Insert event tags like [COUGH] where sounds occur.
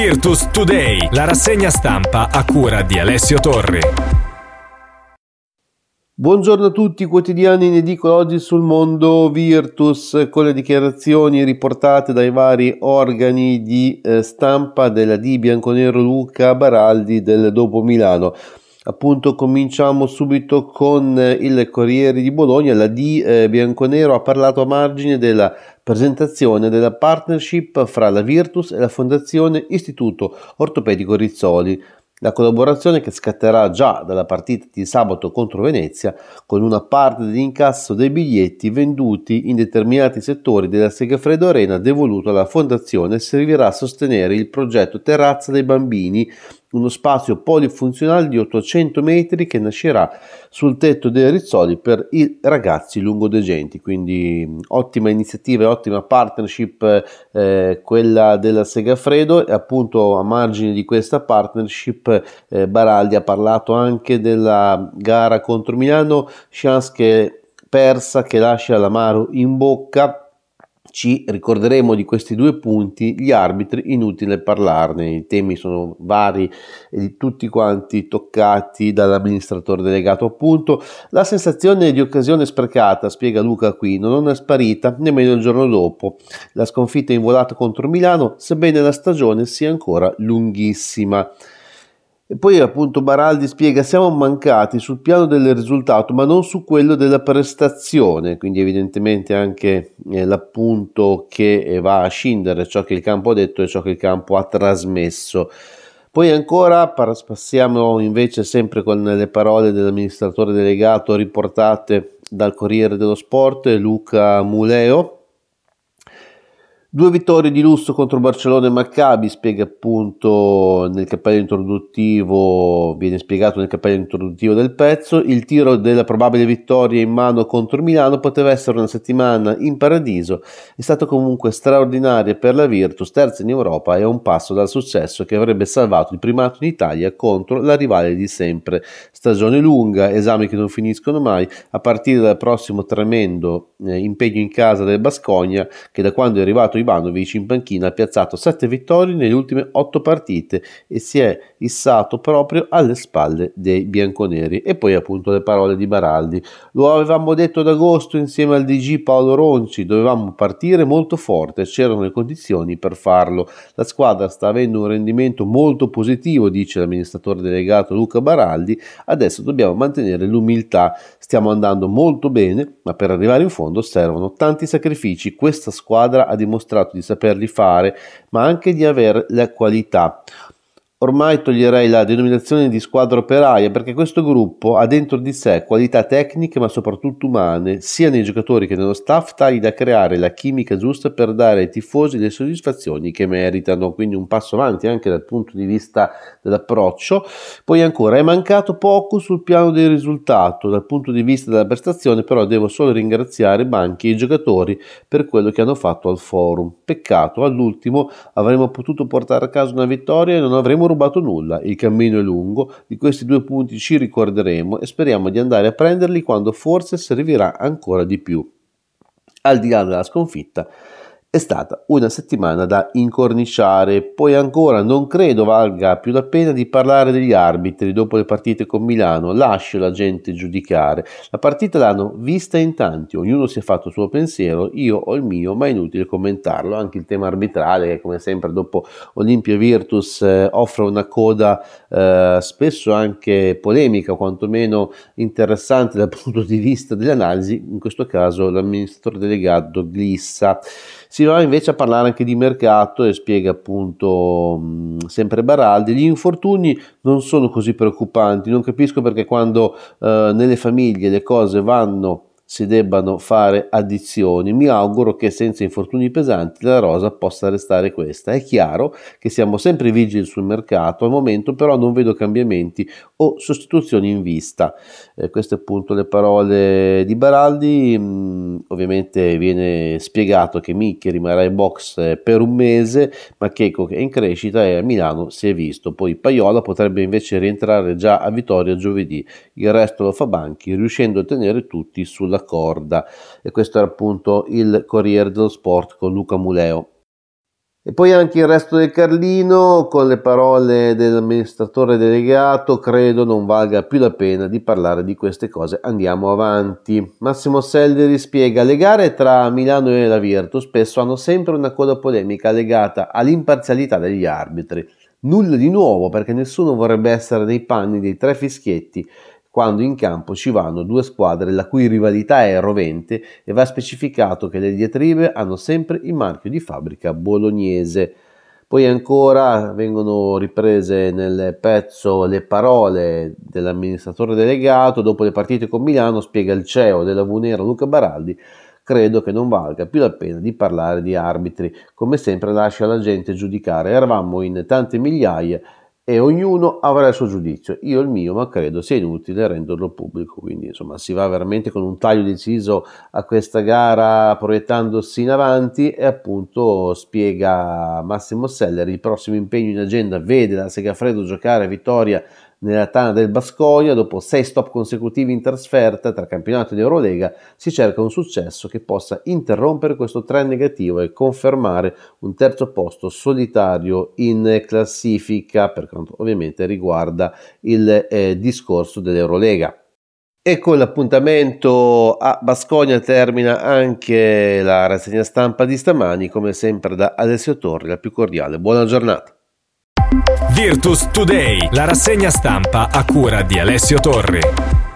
Virtus Today, la rassegna stampa a cura di Alessio Torri. Buongiorno a tutti, quotidiani in edicola oggi sul mondo Virtus con le dichiarazioni riportate dai vari organi di eh, stampa della D Bianconero Luca Baraldi del Dopo Milano. Appunto cominciamo subito con eh, il Corriere di Bologna, la D eh, Bianconero ha parlato a margine della presentazione della partnership fra la Virtus e la Fondazione Istituto Ortopedico Rizzoli. La collaborazione che scatterà già dalla partita di sabato contro Venezia con una parte dell'incasso dei biglietti venduti in determinati settori della Segafredo Arena devoluto alla fondazione servirà a sostenere il progetto Terrazza dei Bambini uno spazio polifunzionale di 800 metri che nascerà sul tetto dei Rizzoli per i ragazzi lungodegenti, quindi ottima iniziativa e ottima partnership eh, quella della Segafredo. E appunto a margine di questa partnership eh, Baraldi ha parlato anche della gara contro Milano, chance che persa che lascia l'amaro in bocca ci ricorderemo di questi due punti, gli arbitri, inutile parlarne, i temi sono vari e tutti quanti toccati dall'amministratore delegato appunto. La sensazione di occasione sprecata, spiega Luca Aquino, non è sparita nemmeno il giorno dopo. La sconfitta in volata contro Milano, sebbene la stagione sia ancora lunghissima. E poi appunto Baraldi spiega siamo mancati sul piano del risultato ma non su quello della prestazione, quindi evidentemente anche eh, l'appunto che va a scindere ciò che il campo ha detto e ciò che il campo ha trasmesso. Poi ancora passiamo invece sempre con le parole dell'amministratore delegato riportate dal Corriere dello Sport, Luca Muleo, Due vittorie di lusso contro Barcellona e Maccabi, spiega appunto nel cappello introduttivo, viene spiegato nel cappello introduttivo del pezzo, il tiro della probabile vittoria in mano contro Milano poteva essere una settimana in paradiso, è stato comunque straordinaria per la Virtus, terza in Europa e a un passo dal successo che avrebbe salvato il primato in Italia contro la rivale di sempre. Stagione lunga, esami che non finiscono mai, a partire dal prossimo tremendo eh, impegno in casa del Bascogna che da quando è arrivato Ivanovic in panchina ha piazzato 7 vittorie nelle ultime 8 partite e si è issato proprio alle spalle dei bianconeri. E poi appunto le parole di Baraldi. Lo avevamo detto ad agosto insieme al DG Paolo Ronci, dovevamo partire molto forte, c'erano le condizioni per farlo. La squadra sta avendo un rendimento molto positivo, dice l'amministratore delegato Luca Baraldi, adesso dobbiamo mantenere l'umiltà, stiamo andando molto bene, ma per arrivare in fondo servono tanti sacrifici, questa squadra ha dimostrato dimostrato di saperli fare, ma anche di avere la qualità. Ormai toglierei la denominazione di squadra operaia perché questo gruppo ha dentro di sé qualità tecniche ma soprattutto umane, sia nei giocatori che nello staff, tali da creare la chimica giusta per dare ai tifosi le soddisfazioni che meritano, quindi un passo avanti anche dal punto di vista dell'approccio. Poi ancora è mancato poco sul piano del risultato, dal punto di vista della prestazione però devo solo ringraziare Banchi e i giocatori per quello che hanno fatto al forum. Peccato, all'ultimo avremmo potuto portare a casa una vittoria e non avremmo rubato nulla, il cammino è lungo, di questi due punti ci ricorderemo e speriamo di andare a prenderli quando forse servirà ancora di più. Al di là della sconfitta, è stata una settimana da incorniciare, poi ancora non credo valga più la pena di parlare degli arbitri dopo le partite con Milano, lascio la gente giudicare. La partita l'hanno vista in tanti, ognuno si è fatto il suo pensiero, io ho il mio, ma è inutile commentarlo. Anche il tema arbitrale, che come sempre dopo Olimpia Virtus eh, offre una coda eh, spesso anche polemica, o quantomeno interessante dal [LAUGHS] punto di vista dell'analisi, in questo caso l'amministratore delegato glissa. Si va invece a parlare anche di mercato e spiega appunto mh, sempre Baraldi, gli infortuni non sono così preoccupanti, non capisco perché quando eh, nelle famiglie le cose vanno si debbano fare addizioni. Mi auguro che senza infortuni pesanti la rosa possa restare questa. È chiaro che siamo sempre vigili sul mercato, al momento però non vedo cambiamenti o sostituzioni in vista. Eh, queste appunto le parole di Baraldi. Mm, ovviamente viene spiegato che Micchi rimarrà in box eh, per un mese, ma Checo che è in crescita e a Milano si è visto. Poi Paiola potrebbe invece rientrare già a Vittoria giovedì. Il resto lo fa Banchi, riuscendo a tenere tutti sulla sulla corda e questo era appunto il Corriere dello Sport con Luca Muleo. E poi anche il resto del Carlino, con le parole dell'amministratore delegato, credo non valga più la pena di parlare di queste cose. Andiamo avanti. Massimo Selleri spiega: Le gare tra Milano e la Virtus spesso hanno sempre una coda polemica legata all'imparzialità degli arbitri. Nulla di nuovo perché nessuno vorrebbe essere nei panni dei tre fischietti quando in campo ci vanno due squadre la cui rivalità è rovente e va specificato che le diatribe hanno sempre il marchio di fabbrica bolognese. Poi ancora vengono riprese nel pezzo le parole dell'amministratore delegato, dopo le partite con Milano spiega il CEO della Vunera Luca Baraldi, credo che non valga più la pena di parlare di arbitri, come sempre lascia la gente giudicare, eravamo in tante migliaia e ognuno avrà il suo giudizio. Io il mio, ma credo sia inutile renderlo pubblico. Quindi, insomma, si va veramente con un taglio deciso a questa gara, proiettandosi in avanti. E appunto spiega Massimo Seller: il prossimo impegno in agenda vede la Segafredo giocare vittoria nella tana del Bascoia, dopo sei stop consecutivi in trasferta tra campionato ed Eurolega, si cerca un successo che possa interrompere questo trend negativo e confermare un terzo posto solitario in classifica, per quanto ovviamente riguarda il eh, discorso dell'Eurolega. E con l'appuntamento a Basconia termina anche la rassegna stampa di stamani, come sempre da Alessio Torri, la più cordiale. Buona giornata. Virtus Today, la rassegna stampa a cura di Alessio Torri.